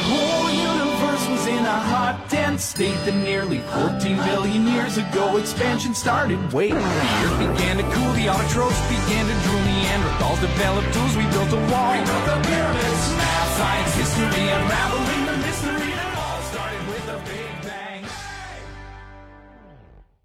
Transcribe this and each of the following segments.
whole universe was in a hot, dense state that nearly 14 billion years ago expansion started. Wait, the earth began to cool, the autotrophs began to drool, Neanderthals developed tools, we built a wall. We built the pyramids, math, science, history, unraveling the mystery that all started with a big bang.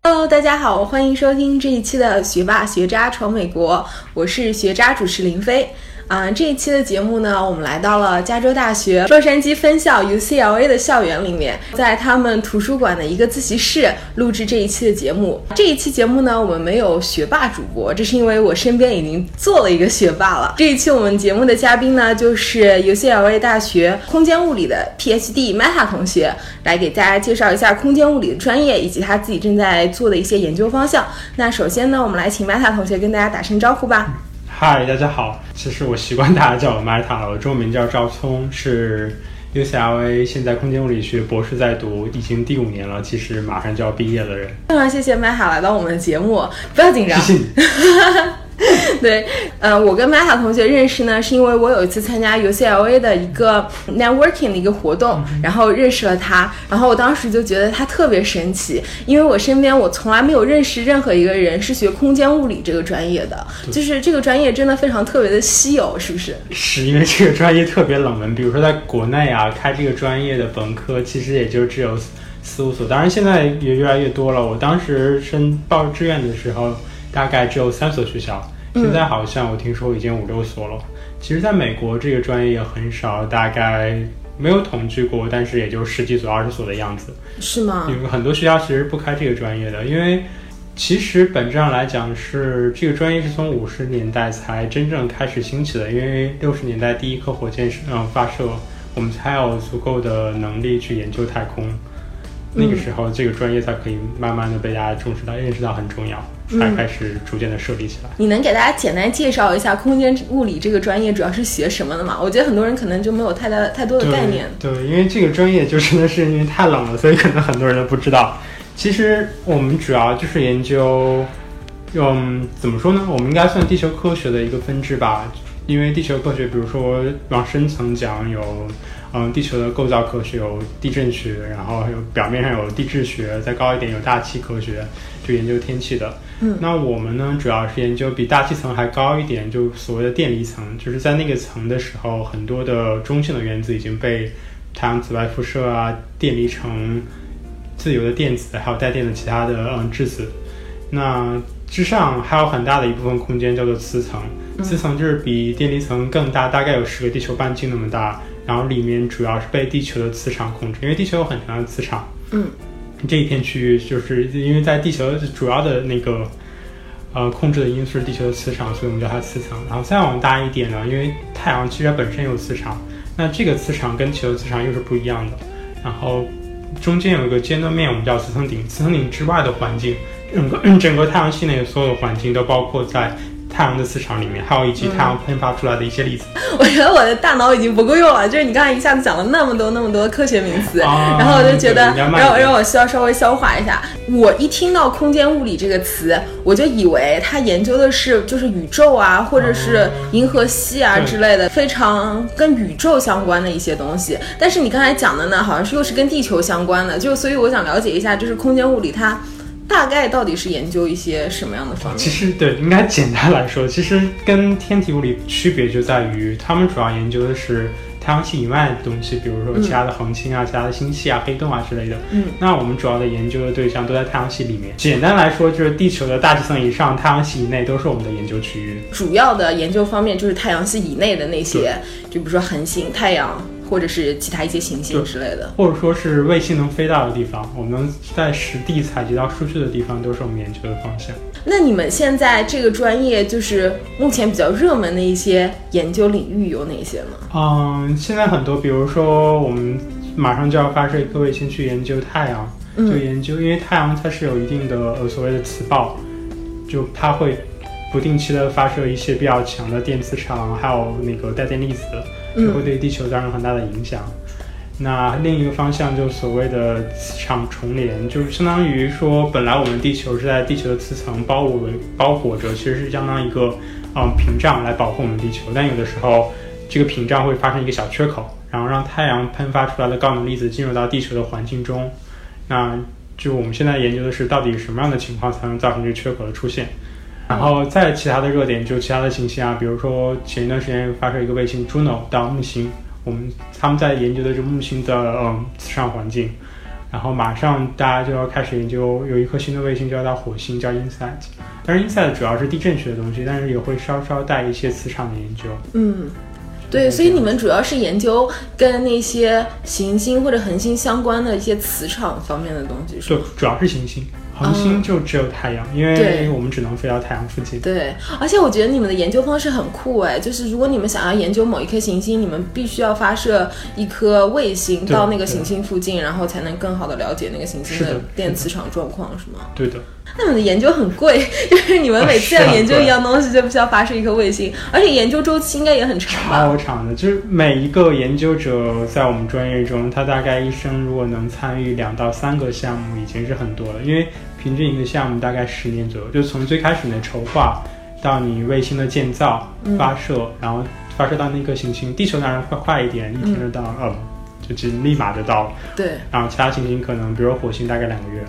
Hello，大家好，欢迎收听这一期的学霸学渣闯美国，我是学渣主持林飞。 啊，这一期的节目呢，我们来到了加州大学洛杉矶分校 UCLA 的校园里面，在他们图书馆的一个自习室录制这一期的节目。这一期节目呢，我们没有学霸主播，这是因为我身边已经做了一个学霸了。这一期我们节目的嘉宾呢，就是 UCLA 大学空间物理的 PhD Meta 同学，来给大家介绍一下空间物理的专业以及他自己正在做的一些研究方向。那首先呢，我们来请 Meta 同学跟大家打声招呼吧。嗨，大家好。其实我习惯大家叫我 Meta 了，我中文名叫赵聪，是 UCLA 现在空间物理学博士在读，已经第五年了，其实马上就要毕业的人。非常谢谢 Meta 来到我们的节目，不要紧张。谢谢你。对，呃，我跟 Meta 同学认识呢，是因为我有一次参加 UCLA 的一个 networking 的一个活动，然后认识了他，然后我当时就觉得他特别神奇，因为我身边我从来没有认识任何一个人是学空间物理这个专业的，就是这个专业真的非常特别的稀有，是不是？是因为这个专业特别冷门，比如说在国内啊，开这个专业的本科其实也就只有四五所，当然现在也越来越多了。我当时申报志愿的时候。大概只有三所学校，现在好像我听说已经五六所了。其实，在美国这个专业也很少，大概没有统计过，但是也就十几所、二十所的样子。是吗？有很多学校其实不开这个专业的，因为其实本质上来讲是这个专业是从五十年代才真正开始兴起的，因为六十年代第一颗火箭嗯发射，我们才有足够的能力去研究太空。那个时候，这个专业才可以慢慢的被大家重视到、认识到很重要，才开始逐渐的设立起来。你能给大家简单介绍一下空间物理这个专业主要是学什么的吗？我觉得很多人可能就没有太大太多的概念。对，因为这个专业就真的是因为太冷了，所以可能很多人都不知道。其实我们主要就是研究，用怎么说呢？我们应该算地球科学的一个分支吧。因为地球科学，比如说往深层讲有。嗯，地球的构造科学有地震学，然后有表面上有地质学，再高一点有大气科学，就研究天气的。嗯，那我们呢，主要是研究比大气层还高一点，就所谓的电离层，就是在那个层的时候，很多的中性的原子已经被太阳紫外辐射啊电离成自由的电子，还有带电的其他的嗯质子。那之上还有很大的一部分空间叫做磁层，磁层就是比电离层更大，大概有十个地球半径那么大。然后里面主要是被地球的磁场控制，因为地球有很强的磁场。嗯，这一片区域就是因为在地球主要的那个呃控制的因素是地球的磁场，所以我们叫它磁层。然后再往大一点呢，因为太阳其实本身有磁场，那这个磁场跟地球的磁场又是不一样的。然后中间有一个尖端面，我们叫磁层顶。磁层顶之外的环境，整个 整个太阳系内的所有的环境都包括在。太阳的磁场里面，还有以及太阳喷发出来的一些粒子。我觉得我的大脑已经不够用了，就是你刚才一下子讲了那么多那么多科学名词，然后我就觉得让让我需要稍微消化一下。我一听到空间物理这个词，我就以为它研究的是就是宇宙啊，或者是银河系啊之类的，非常跟宇宙相关的一些东西。但是你刚才讲的呢，好像是又是跟地球相关的，就所以我想了解一下，就是空间物理它。大概到底是研究一些什么样的方面？其实对，应该简单来说，其实跟天体物理区别就在于，他们主要研究的是太阳系以外的东西，比如说其他的恒星啊、其他的星系啊、黑洞啊之类的。嗯，那我们主要的研究的对象都在太阳系里面。简单来说，就是地球的大气层以上、太阳系以内都是我们的研究区域。主要的研究方面就是太阳系以内的那些，就比如说恒星、太阳。或者是其他一些行星之类的，或者说是卫星能飞到的地方，我们在实地采集到数据的地方，都是我们研究的方向。那你们现在这个专业就是目前比较热门的一些研究领域有哪些呢？嗯，现在很多，比如说我们马上就要发射一颗卫星去研究太阳，就研究，因为太阳它是有一定的呃所谓的磁暴，就它会不定期的发射一些比较强的电磁场，还有那个带电粒子。就会对地球造成很大的影响。那另一个方向就所谓的磁场重联，就是相当于说，本来我们地球是在地球的磁层包围包裹着，其实是相当于一个嗯屏障来保护我们地球。但有的时候，这个屏障会发生一个小缺口，然后让太阳喷发出来的高能粒子进入到地球的环境中。那就我们现在研究的是，到底什么样的情况才能造成这个缺口的出现？然后再其他的热点，就其他的行星啊，比如说前一段时间发射一个卫星 Juno 到木星，我们他们在研究的是木星的嗯磁场环境。然后马上大家就要开始研究，有一颗新的卫星就要到火星，叫 InSight。但是 InSight 主要是地震学的东西，但是也会稍稍带一些磁场的研究。嗯，对，所以你们主要是研究跟那些行星或者恒星相关的一些磁场方面的东西，是对，主要是行星。恒星就只有太阳，因为我们只能飞到太阳附近。对，而且我觉得你们的研究方式很酷哎，就是如果你们想要研究某一颗行星，你们必须要发射一颗卫星到那个行星附近，然后才能更好的了解那个行星的电磁场状况，是吗？对的。那你们的研究很贵，就是你们每次要研究一样东西，就必须要发射一颗卫星，而且研究周期应该也很长吧？超长的，就是每一个研究者在我们专业中，他大概一生如果能参与两到三个项目，已经是很多了。因为平均一个项目大概十年左右，就从最开始的筹划到你卫星的建造、发射，然后发射到那颗行星，地球当然会快一点，一天就到，嗯，就就立马就到了。对，然后其他行星可能，比如火星大概两个月。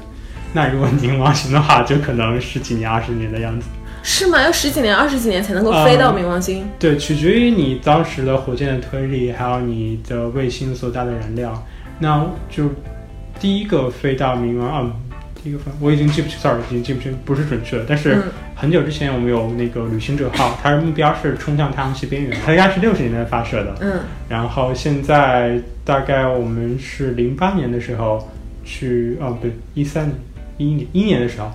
那如果冥王星的话，就可能十几年、二十年的样子。是吗？要十几年、二十几年才能够飞到冥王星？对，取决于你当时的火箭的推力，还有你的卫星所带的燃料。那就第一个飞到冥王，啊，第一个飞，我已经记不清，sorry，已经记不清，不是准确的。但是很久之前我们有那个旅行者号，它的目标是冲向太阳系边缘，它应该是六十年代发射的。嗯。然后现在大概我们是零八年的时候去，哦，对，一三年。一年一年的时候，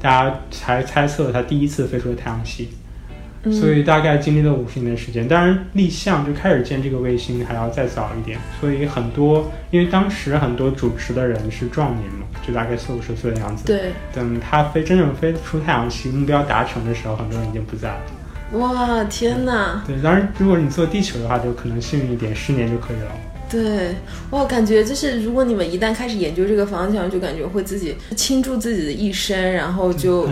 大家才猜测它第一次飞出了太阳系，所以大概经历了五十年的时间。当然，立项就开始建这个卫星还要再早一点。所以很多，因为当时很多主持的人是壮年嘛，就大概四五十岁的样子。对。等它飞真正飞出太阳系，目标达成的时候，很多人已经不在了。哇，天哪！对，当然，如果你做地球的话，就可能幸运一点，十年就可以了。对，我感觉就是，如果你们一旦开始研究这个方向，就感觉会自己倾注自己的一生，然后就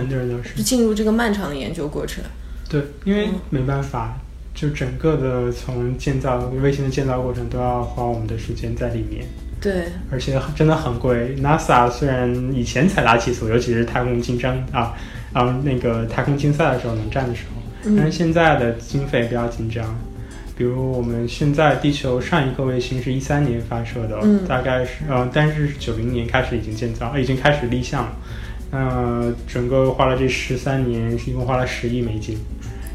就进入这个漫长的研究过程。对，因为没办法，就整个的从建造卫星的建造过程都要花我们的时间在里面。对，而且真的很贵。NASA 虽然以前财大气粗，尤其是太空竞争啊，啊那个太空竞赛的时候能战的时候，但是现在的经费比较紧张。比如我们现在地球上一颗卫星是一三年发射的，大概是呃，但是九零年开始已经建造，已经开始立项了。那整个花了这十三年，一共花了十亿美金。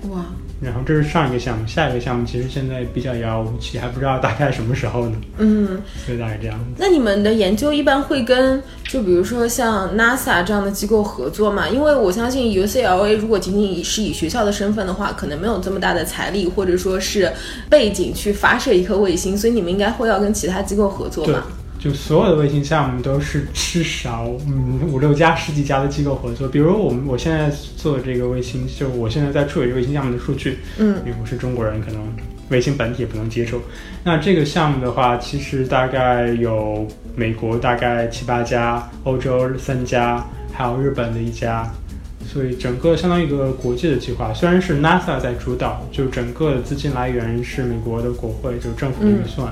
哇！然后这是上一个项目，下一个项目其实现在比较遥遥无期，还不知道大概什么时候呢。嗯，所以大概这样。那你们的研究一般会跟就比如说像 NASA 这样的机构合作吗？因为我相信 UCLA 如果仅仅是以学校的身份的话，可能没有这么大的财力或者说是背景去发射一颗卫星，所以你们应该会要跟其他机构合作吧？就所有的卫星项目都是至少嗯五六家十几家的机构合作，比如我们我现在做的这个卫星，就我现在在处理卫星项目的数据，嗯，因为我是中国人，可能卫星本体也不能接受。那这个项目的话，其实大概有美国大概七八家，欧洲三家，还有日本的一家，所以整个相当于一个国际的计划。虽然是 NASA 在主导，就整个的资金来源是美国的国会，就政府的预算。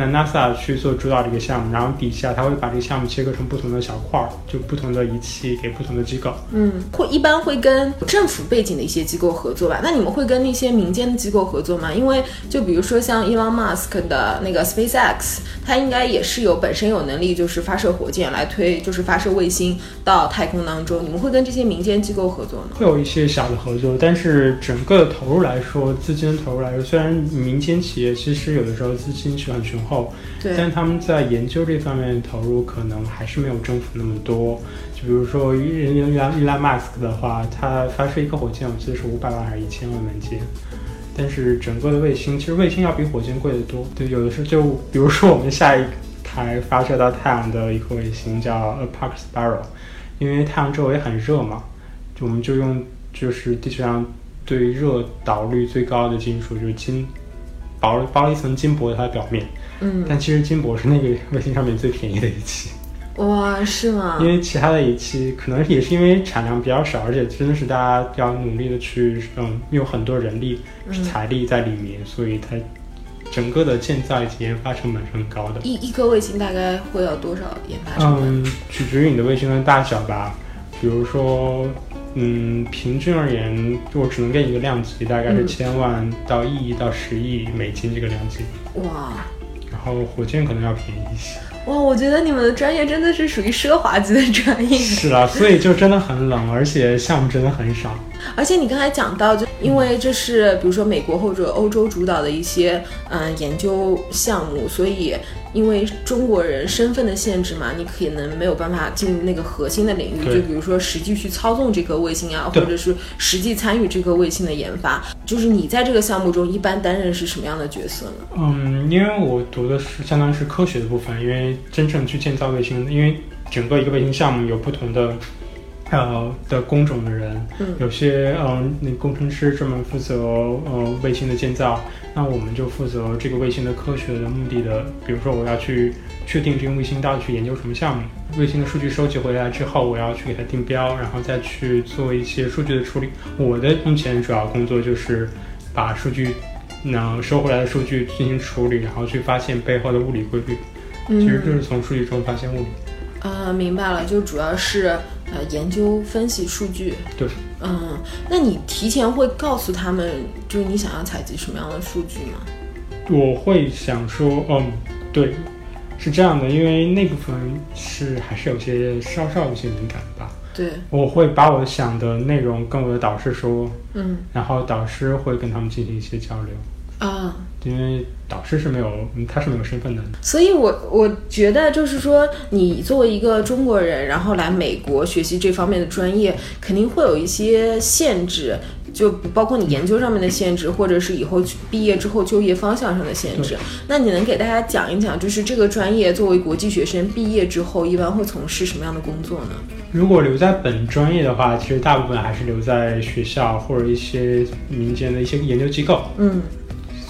那 NASA 去做主导这个项目，然后底下他会把这个项目切割成不同的小块儿，就不同的仪器给不同的机构。嗯，会一般会跟政府背景的一些机构合作吧？那你们会跟那些民间的机构合作吗？因为就比如说像 Elon Musk 的那个 SpaceX，它应该也是有本身有能力，就是发射火箭来推，就是发射卫星到太空当中。你们会跟这些民间机构合作吗？会有一些小的合作，但是整个投入来说，资金投入来说，虽然民间企业其实有的时候资金是很雄。后，但他们在研究这方面投入可能还是没有政府那么多。就比如说，伊伊拉伊拉马斯克的话，他发射一颗火箭，我记得是五百万还是一千万美金。但是整个的卫星，其实卫星要比火箭贵得多。对，有的时候就比如说我们下一台发射到太阳的一颗卫星叫 a Park Sparrow，因为太阳周围很热嘛，我们就用就是地球上对热导率最高的金属，就是金，包包了一层金箔在它的表面。嗯，但其实金箔是那个卫星上面最便宜的一期。哇，是吗？因为其他的一期可能也是因为产量比较少，而且真的是大家要努力的去，嗯，用很多人力、财力在里面，所以它整个的建造以及研发成本是很高的。一一颗卫星大概会要多少研发成本？嗯，取决于你的卫星的大小吧。比如说，嗯，平均而言，我只能给你一个量级，大概是嗯千万到一亿到十亿美金这个量级。哇然后火箭可能要便宜一些。哇，我觉得你们的专业真的是属于奢华级的专业。是啊，所以就真的很冷，而且项目真的很少。而且你刚才讲到，就因为这是比如说美国或者欧洲主导的一些嗯研究项目，所以因为中国人身份的限制嘛，你可能没有办法进那个核心的领域，就比如说实际去操纵这颗卫星啊，或者是实际参与这颗卫星的研发。就是你在这个项目中一般担任是什么样的角色呢？嗯，因为我读的是相当于是科学的部分，因为真正去建造卫星，因为整个一个卫星项目有不同的。呃的工种的人，嗯有些嗯，那工程师专门负责呃卫星的建造，那我们就负责这个卫星的科学的目的的，比如说我要去确定这个卫星到底去研究什么项目，卫星的数据收集回来之后，我要去给它定标，然后再去做一些数据的处理。我的目前主要工作就是把数据，那收回来的数据进行处理，然后去发现背后的物理规律。其实就是从数据中发现物理。啊，明白了，就主要是呃研究分析数据。对，嗯，那你提前会告诉他们，就是你想要采集什么样的数据吗？我会想说，嗯，对，是这样的，因为那部分是还是有些稍稍有些敏感吧。对，我会把我想的内容跟我的导师说，嗯然后导师会跟他们进行一些交流，啊，因为导师是没有，嗯他是没有身份的。所以我我觉得就是说，你作为一个中国人，然后来美国学习这方面的专业，肯定会有一些限制。就包括你研究上面的限制，或者是以后毕业之后就业方向上的限制。那你能给大家讲一讲，就是这个专业作为国际学生毕业之后，一般会从事什么样的工作呢？如果留在本专业的话，其实大部分还是留在学校或者一些民间的一些研究机构，嗯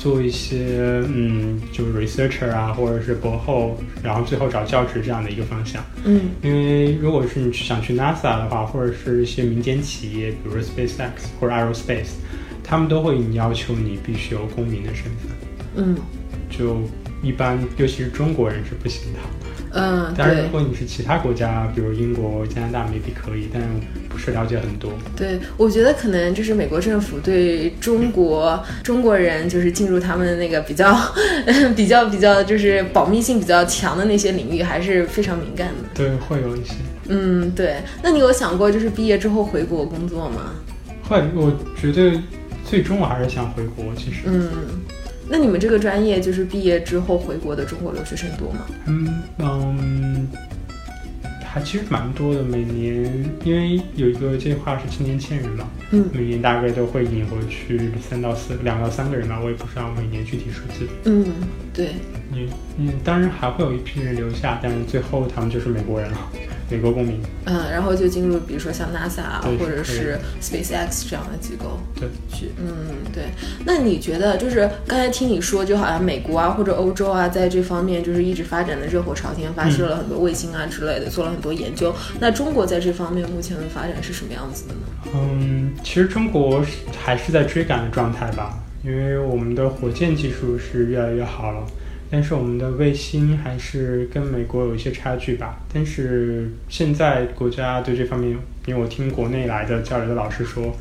做一些嗯，就是 researcher 啊，或者是博后，然后最后找教职这样的一个方向。嗯因为如果是你去想去 NASA 的话，或者是一些民间企业，比如说 SpaceX 或者 Aerospace，他们都会要求你必须有公民的身份。嗯就一般，尤其是中国人是不行的。嗯，对当然，如果你是其他国家，比如英国、加拿大，maybe 可以，但不是了解很多。对，我觉得可能就是美国政府对中国中国人就是进入他们那个比较 比较比较就是保密性比较强的那些领域还是非常敏感的。对，会有一些。嗯，对。那你有想过就是毕业之后回国工作吗？会，我觉得最终我还是想回国。其实，嗯，那你们这个专业就是毕业之后回国的中国留学生多吗？嗯嗯，还其实蛮多的。每年因为有一个计划是青年千人嘛，嗯每年大概都会引回去三到四两到三个人吧，我也不知道每年具体数字。嗯，对。嗯嗯，当然还会有一批人留下，但是最后他们就是美国人了，美国公民。嗯，然后就进入比如说像 NASA 啊或者是是 SpaceX 这样的机构。对，去，嗯，对。那你觉得，就是刚才听你说，就好像美国啊或者欧洲啊，在这方面就是一直发展的热火朝天，发射了很多卫星啊之类的，做了很多研究。那中国在这方面目前的发展是什么样子的呢？嗯，其实中国是还是在追赶的状态吧，因为我们的火箭技术是越来越好了，但是我们的卫星还是跟美国有一些差距吧。但是现在国家对这方面，因为我听国内来的交流的老师说，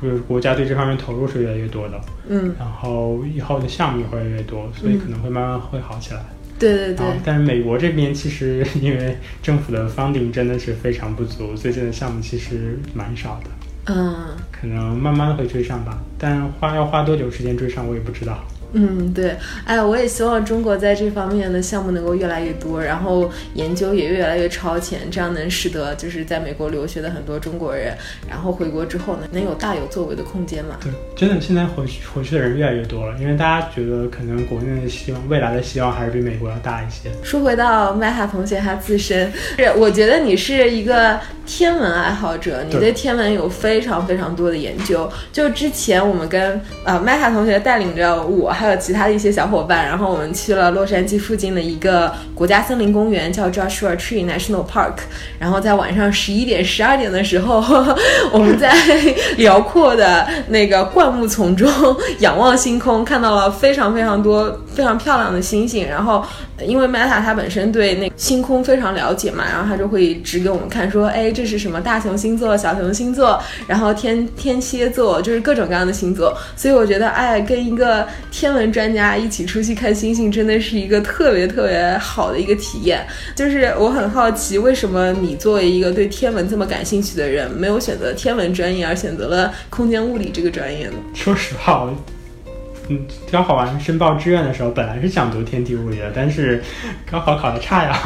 就是国家对这方面投入是越来越多的，嗯，然后以后的项目也会越来越多，所以可能会慢慢会好起来。对对对但是美国这边其实因为政府的 funding 真的是非常不足，最近的项目其实蛮少的。嗯可能慢慢会追上吧，但花要花多久时间追上，我也不知道。嗯，对。哎，我也希望中国在这方面的项目能够越来越多，然后研究也越来越超前，这样能使得就是在美国留学的很多中国人，然后回国之后呢，能有大有作为的空间嘛。对，真的现在回去回去的人越来越多了，因为大家觉得可能国内的希望，未来的希望还是比美国要大一些。说回到麦哈同学他自身，是我觉得你是一个天文爱好者，你对对天文有非常非常多的研究。就之前我们跟呃麦哈同学带领着我还有其他的一些小伙伴，然后我们去了洛杉矶附近的一个国家森林公园，叫 Joshua Tree National Park。然后在晚上十一点、十二点的时候，我们在辽阔的那个灌木丛中 仰望星空，看到了非常非常多非常漂亮的星星。然后，因为 Meta 它本身对那星空非常了解嘛，然后他就会指给我们看，说，哎，这是什么大熊星座、小熊星座，然后天天蝎座，就是各种各样的星座。所以我觉得，哎，跟一个天文专家一起出去看星星，真的是一个特别特别好的一个体验。就是我很好奇，为什么你作为一个对天文这么感兴趣的人，没有选择天文专业，而选择了空间物理这个专业呢？说实话，嗯，高考完申报志愿的时候，本来是想读天体物理的，但是高考考的差呀，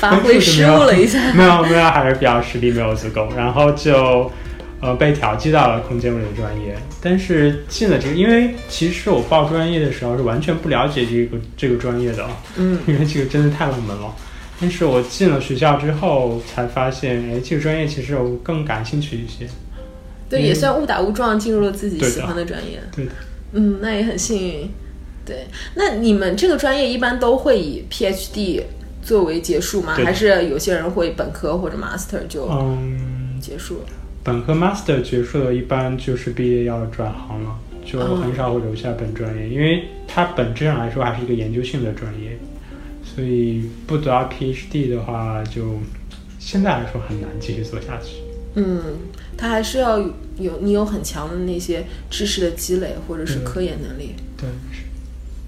发挥 失误了一下，没有没有，还是比较实力没有足够，然后就呃被调剂到了空间物理专业。但是进了这个，因为其实我报专业的时候是完全不了解这个这个专业的，嗯，因为这个真的太冷门了。但是我进了学校之后，才发现，哎，这个专业其实我更感兴趣一些。对，也算误打误撞进入了自己喜欢的专业。对的。嗯，那也很幸运。对，那你们这个专业一般都会以 PhD 作为结束吗？还是有些人会本科或者 Master 就嗯结束了？本科 Master 结束了，一般就是毕业要转行了，就很少会留下本专业，因为它本质上来说还是一个研究性的专业。所以不得到 PhD 的话，就现在来说很难继续做下去。嗯，他还是要有你有很强的那些知识的积累，或者是科研能力。对，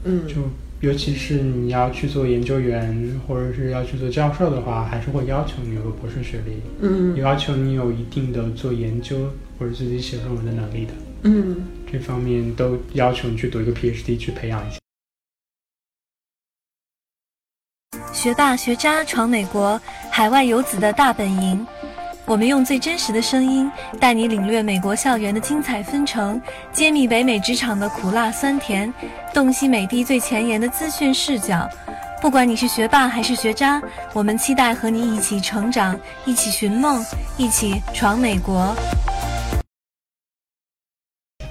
嗯，就尤其是你要去做研究员，或者是要去做教授的话，还是会要求你有个博士学历。嗯，要求你有一定的做研究或者自己写论文的能力的。嗯，这方面都要求你去读一个 PhD 去培养一下。学霸学渣闯美国，海外游子的大本营。我们用最真实的声音，带你领略美国校园的精彩纷呈，揭秘北美职场的苦辣酸甜，洞悉美帝最前沿的资讯视角。不管你是学霸还是学渣，我们期待和你一起成长，一起寻梦，一起闯美国。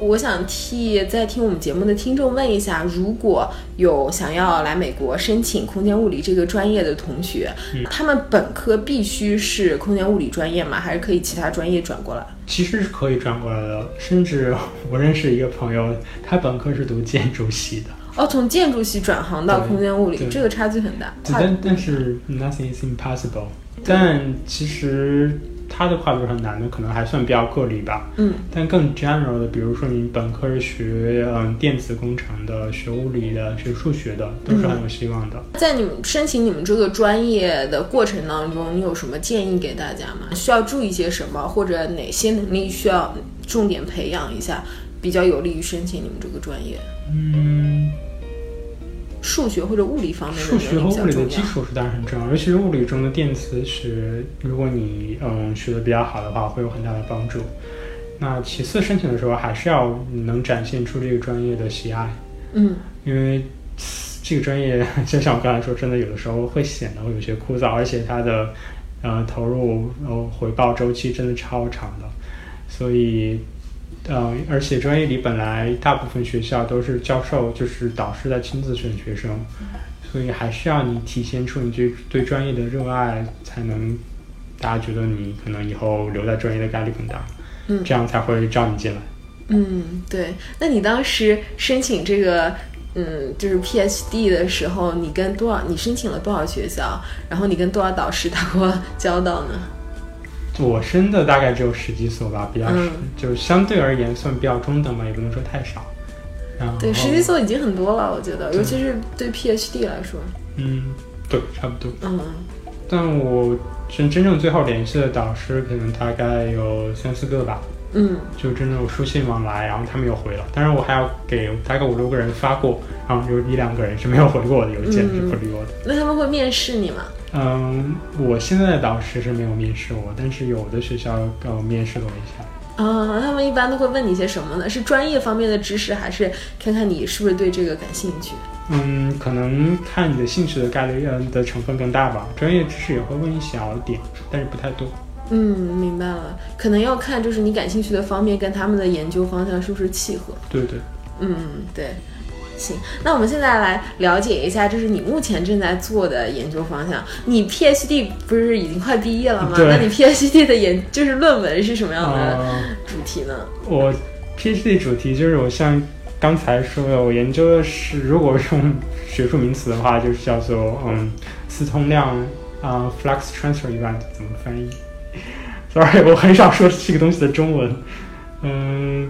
我想替在听我们节目的听众问一下，如果有想要来美国申请空间物理这个专业的同学，他们本科必须是空间物理专业吗？还是可以其他专业转过来？其实是可以转过来的，甚至我认识一个朋友，他本科是读建筑系的。哦，从建筑系转行到空间物理，这个差距很大。但但是 nothing is impossible，但其实。它的跨度是很难的，可能还算比较个例吧。嗯，但更 general 的，比如说你本科是学嗯电子工程的、学物理的、学数学的，都是很有希望的。在你们申请你们这个专业的过程当中，你有什么建议给大家吗？需要注意些什么，或者哪些能力需要重点培养一下，比较有利于申请你们这个专业？嗯。数学或者物理方面的数学和物理的基础是当然很重要，尤其是物理中的电磁学，如果你嗯学的比较好的话，会有很大的帮助。那其次申请的时候，还是要能展现出这个专业的喜爱。嗯，因为这个专业就像我刚才说，真的有的时候会显得会有些枯燥，而且它的呃投入呃回报周期真的超长的，所以。嗯，而且专业里本来大部分学校都是教授，就是导师在亲自选学生，所以还是要你体现出你对对专业的热爱，才能大家觉得你可能以后留在专业的概率更大。嗯，这样才会招你进来。嗯，对。那你当时申请这个，嗯，就是 PhD 的时候，你跟多少？你申请了多少学校？然后你跟多少导师打过交道呢？我申的大概只有十几所吧，比较少，就相对而言算比较中等吧，也不能说太少。然后对十几所已经很多了，我觉得，尤其是对 PhD 来说。嗯，对，差不多。嗯。但我真真正最后联系的导师，可能大概有三四个吧。嗯。就真正有书信往来，然后他们又回了，当然我还要给大概五六个人发过，然后有一两个人是没有回过我的邮件，是不理我的。那他们会面试你吗？嗯，我现在的导师是没有面试我，但是有的学校呃面试了我一下。啊，他们一般都会问你些什么呢？是专业方面的知识，还是看看你是不是对这个感兴趣？嗯，可能看你的兴趣的概率的成分更大吧。专业知识也会问一小点，但是不太多。嗯，明白了。可能要看就是你感兴趣的方面跟他们的研究方向是不是契合。对对。嗯，对。行，那我们现在来了解一下，就是你目前正在做的研究方向。你 PhD 不是已经快毕业了吗？那你 PhD 的研就是论文是什么样的呃主题呢？我 PhD 主题就是我像刚才说的，我研究的是，如果用学术名词的话，就是叫做嗯磁通量啊、呃 flux transfer event 怎么翻译？Sorry，我很少说这个东西的中文。嗯，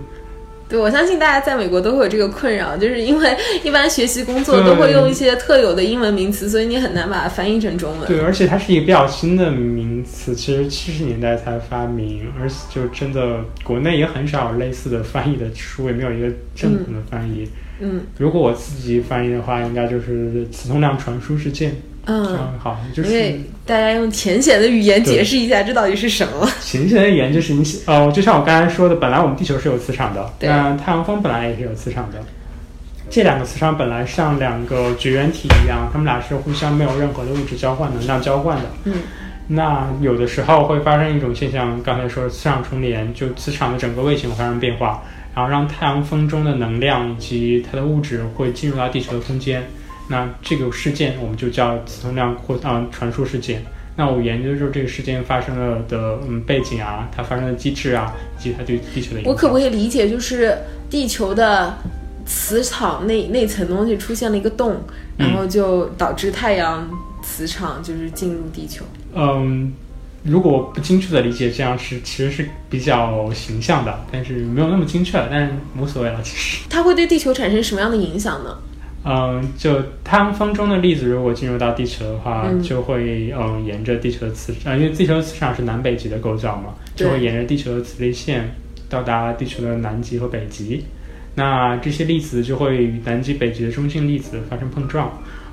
对，我相信大家在美国都会有这个困扰，就是因为一般学习工作都会用一些特有的英文名词，所以你很难把它翻译成中文。对，而且它是一个比较新的名词，其实七十年代才发明，而且就真的国内也很少有类似的翻译的书，也没有一个正统的翻译。嗯如果我自己翻译的话，应该就是磁通量传输事件。这嗯，好，就因为是大家用浅显的语言解释一下这到底是什么。浅显的语言就是你哦，就像我刚才说的，本来我们地球是有磁场的，对那太阳风本来也是有磁场的。这两个磁场本来像两个绝缘体一样，它们俩是互相没有任何的物质交换、能量交换的。嗯那有的时候会发生一种现象，刚才说的磁场重连，就磁场的整个位形发生变化，然后让太阳风中的能量以及它的物质会进入到地球的空间。那这个事件我们就叫磁通量扩啊、传输事件。那我研究就是这个事件发生了的嗯背景啊，它发生的机制啊，以及它对地球的影响。我可不可以理解，就是地球的磁场那那层东西出现了一个洞，然后就导致太阳磁场就是进入地球？嗯，如果不精确的理解，这样是其实是比较形象的，但是没有那么精确，但是无所谓了，其实。它会对地球产生什么样的影响呢？嗯，就太阳风中的粒子如果进入到地球的话，嗯就会嗯沿着地球的磁啊、因为地球的磁场是南北极的构造嘛，就会沿着地球的磁力线到达地球的南极和北极。那这些粒子就会与南极、北极的中性粒子发生碰撞，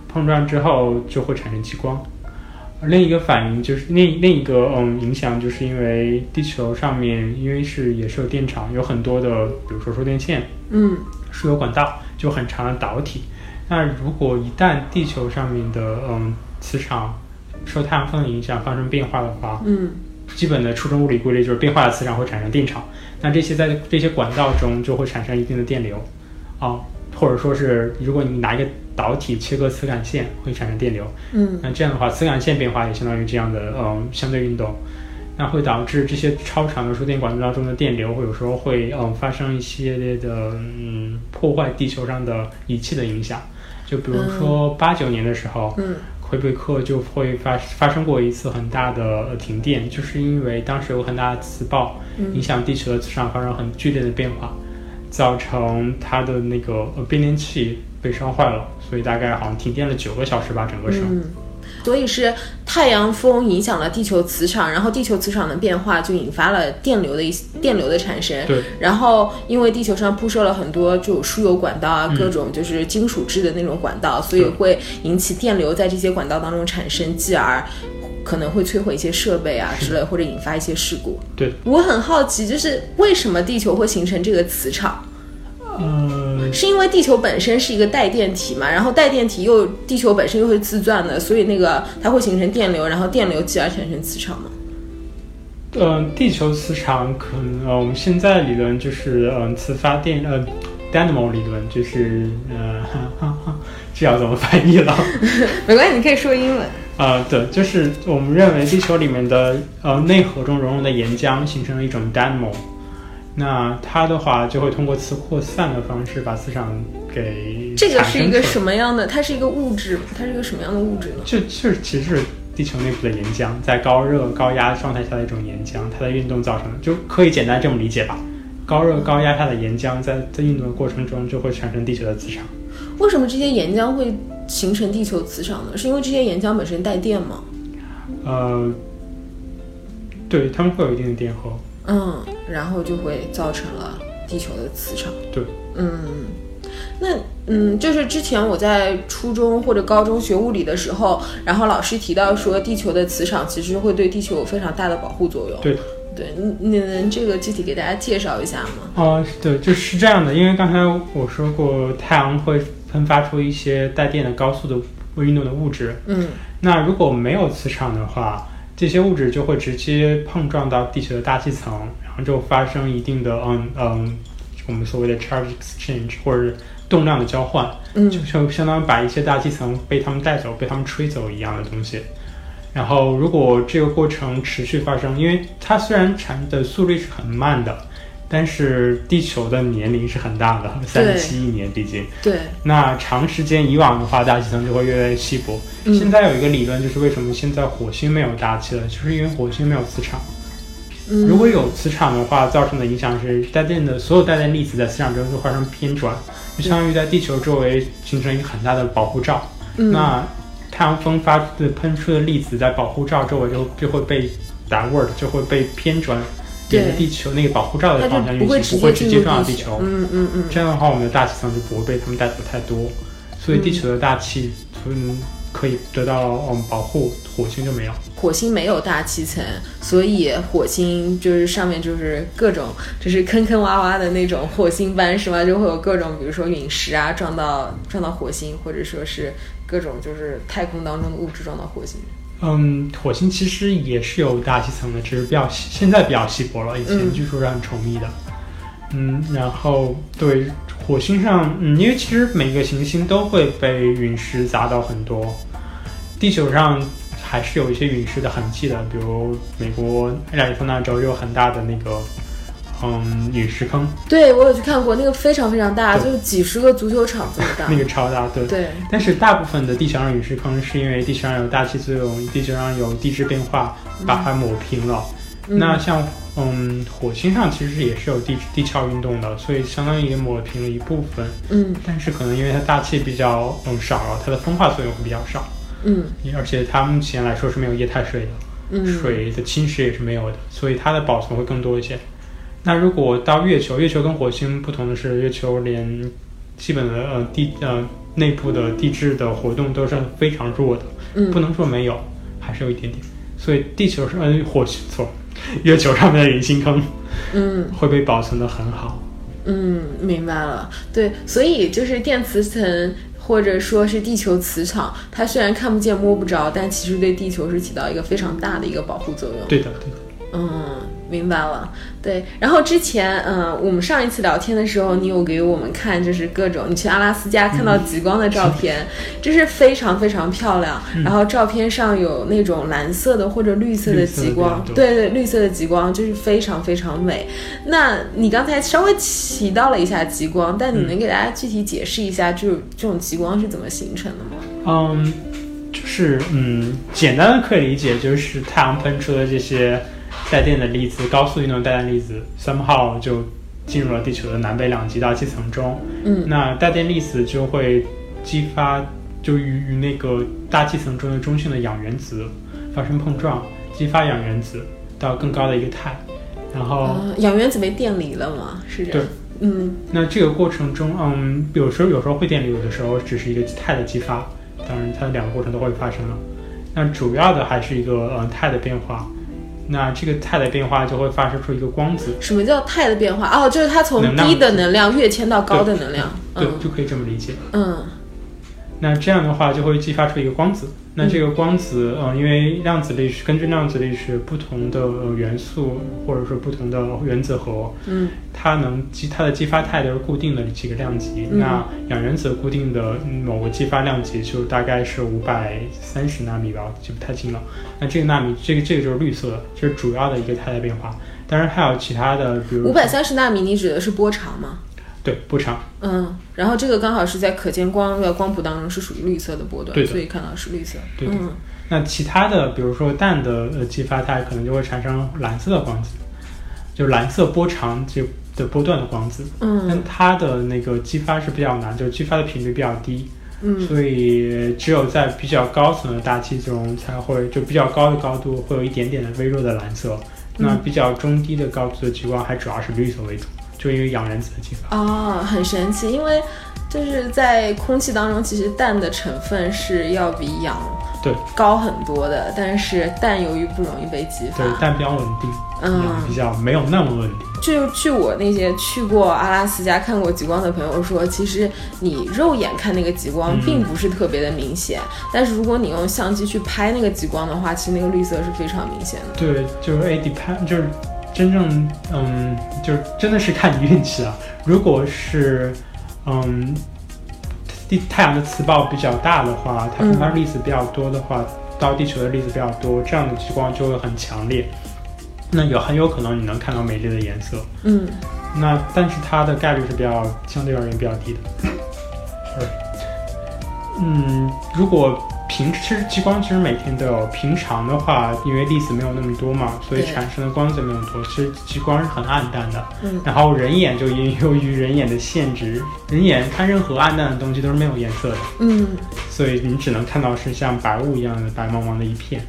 碰撞之后就会产生激光。而另一个反应就是另另一个嗯影响，就是因为地球上面因为是也是有电场，有很多的，比如说输电线，嗯输油管道，就很长的导体。那如果一旦地球上面的嗯磁场受太阳风的影响发生变化的话，嗯。基本的初中物理规律就是变化的磁场会产生电场，那这些在这些管道中就会产生一定的电流，啊，或者说是如果你拿一个导体切割磁感线会产生电流，嗯。那这样的话磁感线变化也相当于这样的嗯相对运动，那会导致这些超长的输电管道中的电流会有时候会嗯发生一系列的嗯破坏地球上的仪器的影响，就比如说八九年的时候，嗯魁北克就会发发生过一次很大的呃停电，就是因为当时有很大的磁暴影嗯响地球的磁场发生很剧烈的变化，造成它的那个呃变电器被烧坏了，所以大概好像停电了九个小时吧，整个省。嗯。所以是太阳风影响了地球磁场，然后地球磁场的变化就引发了电流的一电流的产生。对，然后因为地球上铺设了很多就输油管道啊，嗯各种就是金属制的那种管道，所以会引起电流在这些管道当中产生，继而可能会摧毁一些设备啊之类，或者引发一些事故。对，我很好奇，就是为什么地球会形成这个磁场？呃，是因为地球本身是一个带电体嘛，然后带电体又地球本身又会自转的，所以那个它会形成电流，然后电流继而产生磁场嘛。嗯，地球磁场可能呃，我们现在理论就是嗯、呃，磁发电呃，dynamo 理论就是呃，哈哈哈这要怎么翻译了？没关系，你可以说英文。啊、对，就是我们认为地球里面的呃内核中熔融的岩浆形成了一种 dynamo，那它的话就会通过磁扩散的方式把磁场给这个是一个什么样的？它是一个物质，它是一个什么样的物质呢？就就是其实是地球内部的岩浆，在高热高压状态下的一种岩浆，它的运动造成的，就可以简单这么理解吧。高热高压下的岩浆在在运动的过程中就会产生地球的磁场。为什么这些岩浆会形成地球磁场呢？是因为这些岩浆本身带电吗？呃，对，它们会有一定的电荷。嗯，然后就会造成了地球的磁场。对，嗯，那嗯，就是之前我在初中或者高中学物理的时候，然后老师提到说，地球的磁场其实会对地球有非常大的保护作用。对，对，你你能这个具体给大家介绍一下吗？哦，对，就是这样的。因为刚才我说过，太阳会喷发出一些带电的高速的运动的物质。嗯那如果没有磁场的话，这些物质就会直接碰撞到地球的大气层，然后就发生一定的嗯嗯，我们所谓的 charge exchange 或者动量的交换，嗯就就相当于把一些大气层被他们带走、被他们吹走一样的东西。然后，如果这个过程持续发生，因为它虽然产的速率是很慢的，但是地球的年龄是很大的，三十七亿年，毕竟。对，那长时间以往的话，大气层就会越来越稀薄。嗯现在有一个理论，就是为什么现在火星没有大气了，就是因为火星没有磁场。嗯，如果有磁场的话，造成的影响是带电的所有带电粒子在磁场中会发生偏转，就相当于在地球周围形成一个很大的保护罩。嗯那太阳风发出的喷出的粒子在保护罩周围就就会被 downward，就会被偏转，沿着对地球那个保护罩的方向运行，不会直接撞到地球。嗯嗯嗯，这样的话，我们的大气层就不会被它们带走太多，所以地球的大气嗯可以得到嗯保护，火星就没有。火星没有大气层，所以火星就是上面就是各种就是坑坑洼洼的那种火星斑是吗？就会有各种比如说陨石啊撞到撞到火星，或者说是各种就是太空当中的物质撞到火星。嗯，火星其实也是有大气层的，只是比较稀现在比较稀薄了，以前嗯据说是很稠密的。嗯，然后对火星上，嗯，因为其实每个行星都会被陨石砸到很多，地球上还是有一些陨石的痕迹的，比如美国亚利桑那州有很大的那个嗯陨石坑，对我有去看过，那个非常非常大，就是几十个足球场这么大。那个超大，对。对，但是大部分的地球上陨石坑是因为地球上有大气作用，地球上有地质变化，把它抹平了。嗯那像嗯火星上其实也是有地地壳运动的，所以相当于也抹平了一部分。嗯但是可能因为它大气比较嗯少了，它的风化作用会比较少，嗯而且它目前来说是没有液态水的，嗯，水的侵蚀也是没有的，所以它的保存会更多一些。那如果到月球，月球跟火星不同的是，月球连基本的呃地呃内部的地质的活动都是非常弱的，嗯不能说没有，还是有一点点。所以地球上呃火星错，月球上面的陨星坑嗯会被保存的很好。嗯，明白了。对，所以就是电磁层或者说是地球磁场，它虽然看不见摸不着，但其实对地球是起到一个非常大的一个保护作用。对的，对的。嗯，明白了。对，然后之前，嗯，我们上一次聊天的时候，你有给我们看，就是各种你去阿拉斯加看到极光的照片，就是非常非常漂亮。然后照片上有那种蓝色的或者绿色的极光，对对，绿色的极光就是非常非常美。那你刚才稍微提到了一下极光，但你能给大家具体解释一下，就是这种极光是怎么形成的吗？嗯，就是嗯，简单的可以理解，就是太阳喷出的这些带电的粒子，高速运动带电粒子，somehow 就进入了地球的南北两极大气层中。嗯那带电粒子就会激发，就与与那个大气层中的中性的氧原子发生碰撞，激发氧原子到更高的一个态，然后。啊，氧原子被电离了吗？是这样。对嗯那这个过程中，嗯，有时候有时候会电离，有的时候只是一个态的激发，当然它两个过程都会发生了。那主要的还是一个呃态的变化，那这个态的变化就会发射出一个光子，什么叫态的变化？哦，就是它从低的能量跃迁到高的能量。对，嗯就可以这么理解。嗯那这样的话就会激发出一个光子。那这个光子，呃，因为量子力学根据量子力学不同的呃元素或者说不同的原子核，嗯它能激它的激发态都是固定的几个量级。嗯那氧原子固定的某个激发量级就大概是五百三十纳米吧，记不太清了。那这个纳米，这个这个就是绿色的，这是主要的一个态的变化。当然还有其他的，比如五百三十纳米，你指的是波长吗？对波长，嗯，然后这个刚好是在可见光的光谱当中是属于绿色的波段，对所以看到是绿色。对的嗯那其他的，比如说氮的呃激发态，可能就会产生蓝色的光子，就蓝色波长就的波段的光子。嗯但嗯它的那个激发是比较难，就是激发的频率比较低。嗯所以只有在比较高层的大气中才会，就比较高的高度会有一点点的微弱的蓝色。那比较中低的高度的极光还主要是绿色为主，就因为氧原子的激发。哦，很神奇，因为就是在空气当中，其实氮的成分是要比氧对高很多的，但是氮由于不容易被激发对，，氮比较稳定，嗯比较没有那么稳定。就据我那些去过阿拉斯加看过极光的朋友说，其实你肉眼看那个极光嗯并不是特别的明显，但是如果你用相机去拍那个极光的话，其实那个绿色是非常明显的。对，就是 A depend，就是真正嗯，就是真的是看你运气啊。如果是嗯地太阳的磁暴比较大的话，它喷发粒子比较多的话，到地球的粒子比较多，这样的激光就会很强烈。那有很有可能你能看到美丽的颜色。嗯那但是它的概率是比较相对而言比较低的。嗯，如果平其实激光其实每天都有，平常的话，因为粒子没有那么多嘛，所以产生的光泽没有多，其实激光是很暗淡的。嗯然后人眼就因 由于人眼的限制，人眼看任何暗淡的东西都是没有颜色的，嗯所以你只能看到是像白雾一样的白茫茫的一片。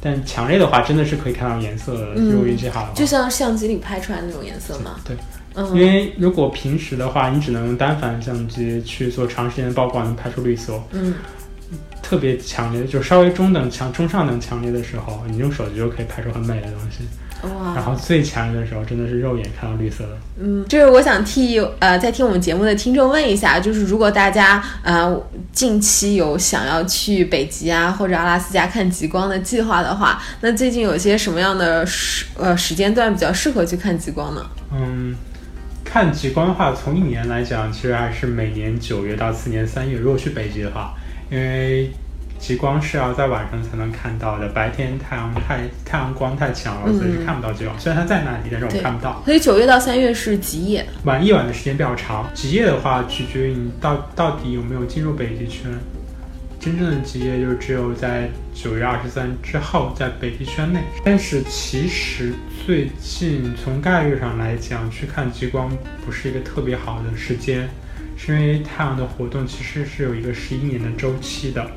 但强烈的话，真的是可以看到颜色的，嗯如果运气好的话。就像相机里拍出来那种颜色嘛。对，嗯，因为如果平时的话，你只能用单反相机去做长时间的曝光，能拍出绿色。嗯特别强烈，就稍微中等强、中上等强烈的时候，你用手机就可以拍出很美的东西。哇然，后最强烈的时候，真的是肉眼看到绿色的。嗯，就是我想替呃在听我们节目的听众问一下，就是如果大家呃近期有想要去北极啊或者阿拉斯加看极光的计划的话，那最近有些什么样的时呃时间段比较适合去看极光呢？嗯，看极光的话，从一年来讲，其实还是每年九月到次年三月。如果去北极的话，因为极光是要在晚上才能看到的，白天太阳太太阳光太强了，所以是看不到极光。虽然它在那里，但是我对看不到。所以九月到三月是极夜。晚夜晚的时间比较长，极夜的话取决于你到到底有没有进入北极圈。真正的极夜就只有在九月二十三之后，在北极圈内。但是其实最近从概率上来讲，去看极光不是一个特别好的时间，是因为太阳的活动其实是有一个十一年的周期的。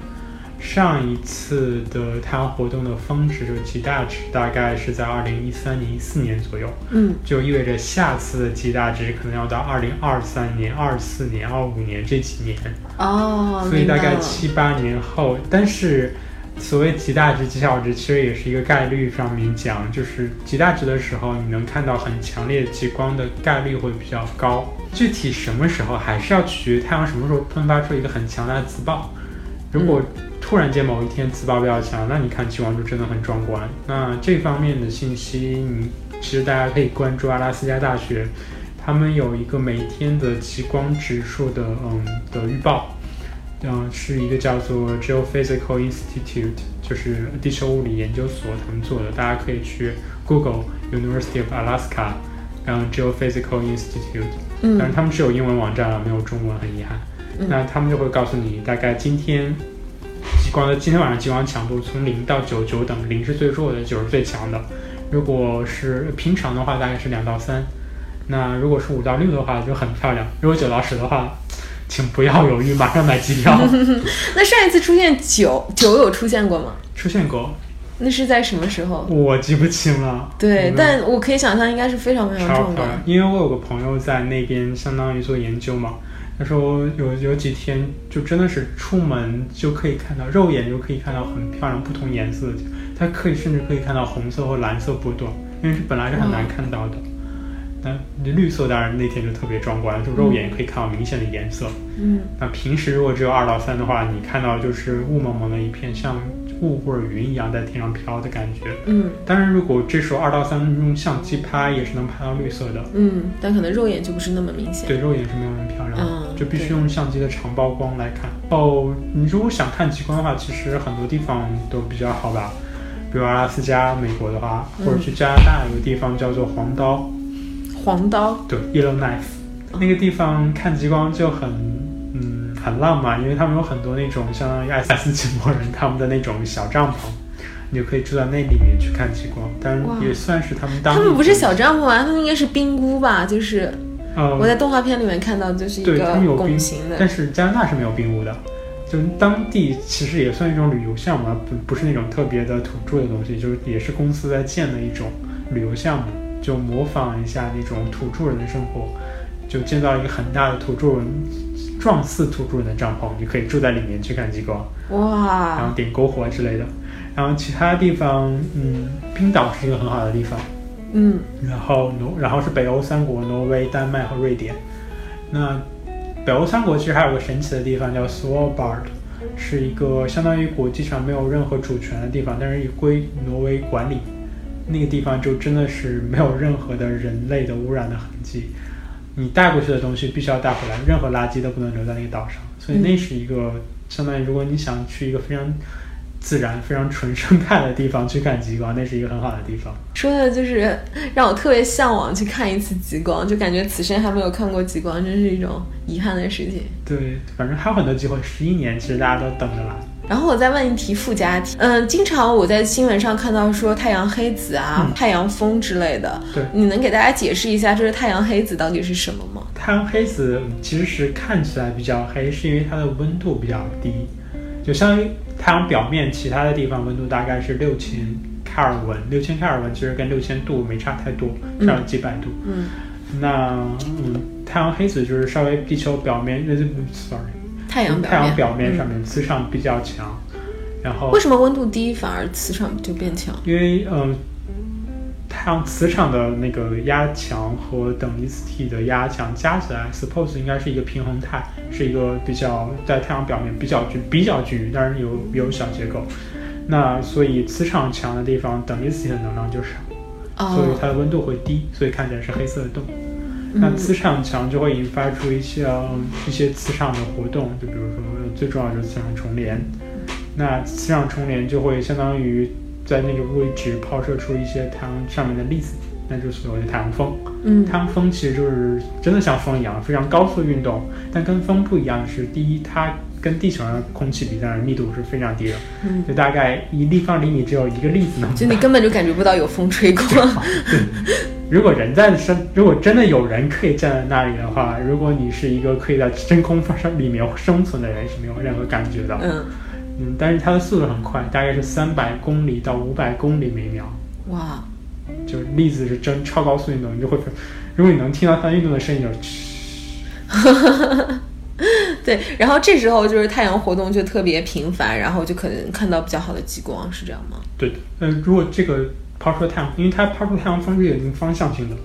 上一次的太阳活动的峰值，就极大值，大概是在二零一三年、一四年左右。嗯就意味着下次的极大值可能要到二零二三年、二四年、二五年这几年，哦，所以大概七八年后。但是所谓极大值、极小值，其实也是一个概率上面讲，就是极大值的时候，你能看到很强烈极光的概率会比较高。具体什么时候还是要取决于太阳什么时候喷发出一个很强大的磁暴。如果突然间某一天磁暴比较强，那你看极光就真的很壮观。那这方面的信息，你其实大家可以关注阿拉斯加大学，他们有一个每天的极光指数的嗯的预报，嗯，是一个叫做 Geophysical Institute，就是地球物理研究所他们做的，大家可以去 Google University of Alaska，然后 Geophysical Institute，但是嗯他们是有英文网站了，没有中文，很遗憾。嗯那他们就会告诉你，大概今天极光的今天晚上极光强度从零到九，九等，零是最弱的，九是最强的。如果是平常的话，大概是两到三。那如果是五到六的话，就很漂亮。如果九到十的话，请不要犹豫，马上买机票。那上一次出现九九有出现过吗？出现过，那是在什么时候？我记不清了。对，嗯但我可以想象应该是非常非常超壮观。，漂亮因为我有个朋友在那边，相当于做研究嘛。他说有有几天就真的是出门就可以看到，肉眼就可以看到很漂亮不同颜色的，它可以甚至可以看到红色或蓝色波段，因为是本来是很难看到的。但绿色当然那天就特别壮观，就肉眼可以看到明显的颜色。嗯那平时如果只有二到三的话，你看到就是雾蒙蒙的一片，像雾或者云一样在天上飘的感觉。嗯当然，如果这时候二到三用相机拍，也是能拍到绿色的。嗯，但可能肉眼就不是那么明显。对，肉眼是没有那么漂亮，嗯就必须用相机的长曝光来看。哦，你如果想看极光的话，其实很多地方都比较好吧，比如阿拉斯加，美国的话，或者去加拿大有个地方叫做黄刀，黄刀，对，Yellowknife，那个地方看极光就很，嗯，很浪漫，因为他们有很多那种相当于爱斯基摩人他们的那种小帐篷。你就可以住在那里面去看极光，当哇然也算是他们当地。他们不是小帐篷啊，他们应该是冰屋吧？就是呃，我在动画片里面看到，就是一个们有冰拱形的。但是加拿大是没有冰屋的，就当地其实也算一种旅游项目，不不是那种特别的土著的东西，就是也是公司在建的一种旅游项目，就模仿一下那种土著人的生活，就建造一个很大的土著人，状似土著人的帐篷，你可以住在里面去看极光，哇然后，点篝火之类的。然后其他地方，嗯，冰岛是一个很好的地方。嗯然后挪，然后是北欧三国，挪威、丹麦和瑞典。那北欧三国其实还有个神奇的地方叫 Svalbard，是一个相当于国际上没有任何主权的地方，但是也归挪威管理。那个地方就真的是没有任何的人类的污染的痕迹。你带过去的东西必须要带回来，任何垃圾都不能留在那个岛上，所以那是一个相当于如果你想去一个非常自然、非常纯生态的地方去看极光，那是一个很好的地方。说的就是让我特别向往去看一次极光，就感觉此生还没有看过极光，真是一种遗憾的事情。对，反正还有很多机会，十一年其实大家都等着来。然后我再问一题附加题，嗯，经常我在新闻上看到说太阳黑子啊、太阳风之类的，对。你能给大家解释一下，就是太阳黑子到底是什么吗？太阳黑子其实是看起来比较黑，是因为它的温度比较低，就相当于太阳表面其他的地方温度大概是六千开尔文，六千开尔文其实跟六千度没差太多，差了几百度。嗯，那嗯，太阳黑子就是稍微地球表面，呃，sorry，太阳表太阳，表面上嗯面磁场比较强，然后为什么温度低反而磁场就变强？因为嗯、太阳磁场的那个压强和等离子体的压强加起来，suppose 应该是一个平衡态，是一个比较在太阳表面比较均比较均匀，但是有有小结构。那所以磁场强的地方，等离子体的能量就少，所以哦，它的温度会低，所以看起来是黑色的洞。那嗯磁场强就会引发出一些、嗯一些磁场的活动，就比如说最重要就是磁场重联。那磁场重联就会相当于在那个位置抛射出一些太阳上面的粒子，那就是所谓的太阳风。嗯太阳风其实就是真的像风一样，非常高速运动。但跟风不一样的是，第一，它跟地球上的空气比，当然密度是非常低的，嗯，就大概一立方厘米只有一个粒子那么。就你根本就感觉不到有风吹过。对如果人在生，如果真的有人可以站在那里的话，如果你是一个可以在真空发生里面生存的人，是没有任何感觉的。嗯，嗯，但是它的速度很快，大概是三百公里到五百公里每秒，哇，就粒子是真超高速运动，你就会，如果你能听到它运动的声音，就 对，然后这时候就是太阳活动就特别频繁，然后就可能看到比较好的极光，是这样吗？对的。嗯，如果这个抛出的太阳，因为它抛出太阳风是有一定方向性的，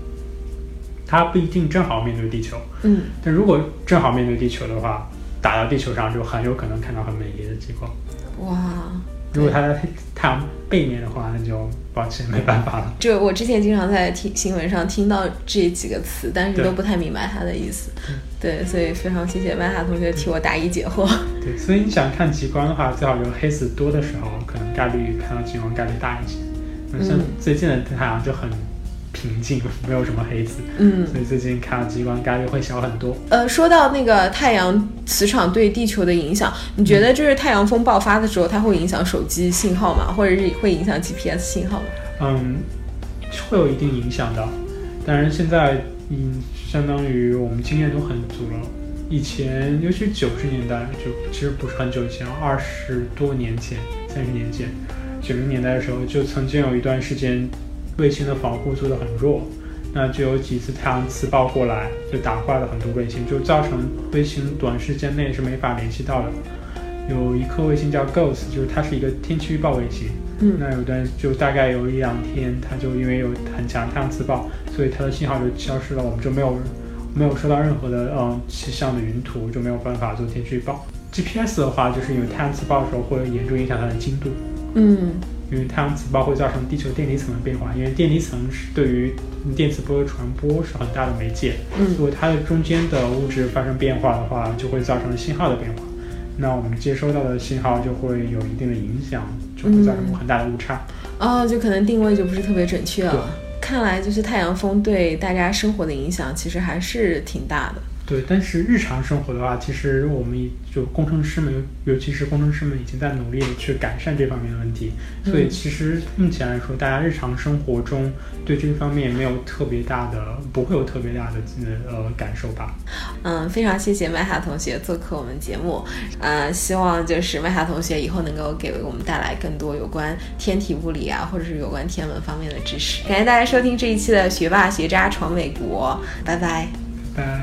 它不一定正好面对地球，嗯，但如果正好面对地球的话，打到地球上就很有可能看到很美丽的极光。哇，如果它在太阳背面的话，那就抱歉没办法了。就我之前经常在听新闻上听到这几个词，但是都不太明白它的意思嗯。对，所以非常谢谢麦哈同学替我答疑解惑。对，所以你想看极光的话，最好就是黑子多的时候，可能概率看到极光概率大一些。那像嗯最近的太阳就很平静，没有什么黑子，嗯，所以最近看到极光概率会小很多。呃，说到那个太阳磁场对地球的影响，你觉得就是太阳风爆发的时候，它会影响手机信号吗？或者是会影响 GPS 信号吗？嗯，会有一定影响的。当然，现在嗯，相当于我们经验都很足了。以前，尤其九十年代，就其实不是很久以前，二十多年前、三十年前，九零年代的时候，就曾经有一段时间，卫星的防护做得很弱，那就有几次太阳磁暴过来，就打坏了很多卫星，就造成卫星短时间内是没法联系到的。有一颗卫星叫 GOES，就是它是一个天气预报卫星。嗯那有段就大概有一两天，它就因为有很强太阳磁暴，所以它的信号就消失了，我们就没有没有收到任何的嗯气象的云图，就没有办法做天气预报。GPS 的话，就是因为太阳磁暴的时候会严重影响它的精度，嗯因为太阳磁暴会造成地球电离层的变化，因为电离层是对于电磁波的传播是很大的媒介，嗯如果它的中间的物质发生变化的话，就会造成信号的变化。那我们接收到的信号就会有一定的影响，就会造成很大的误差。哦，就可能定位就不是特别准确了。看来就是太阳风对大家生活的影响其实还是挺大的。对，但是日常生活的话，其实我们就工程师们，尤其是工程师们，已经在努力的去改善这方面的问题。所以嗯其实目前来说，大家日常生活中对这方面没有特别大的，不会有特别大的呃感受吧。嗯，非常谢谢麦哈同学做客我们节目，呃，希望就是麦哈同学以后能够给我们带来更多有关天体物理啊，或者是有关天文方面的知识。感谢大家收听这一期的学霸学渣闯美国，拜拜。拜拜。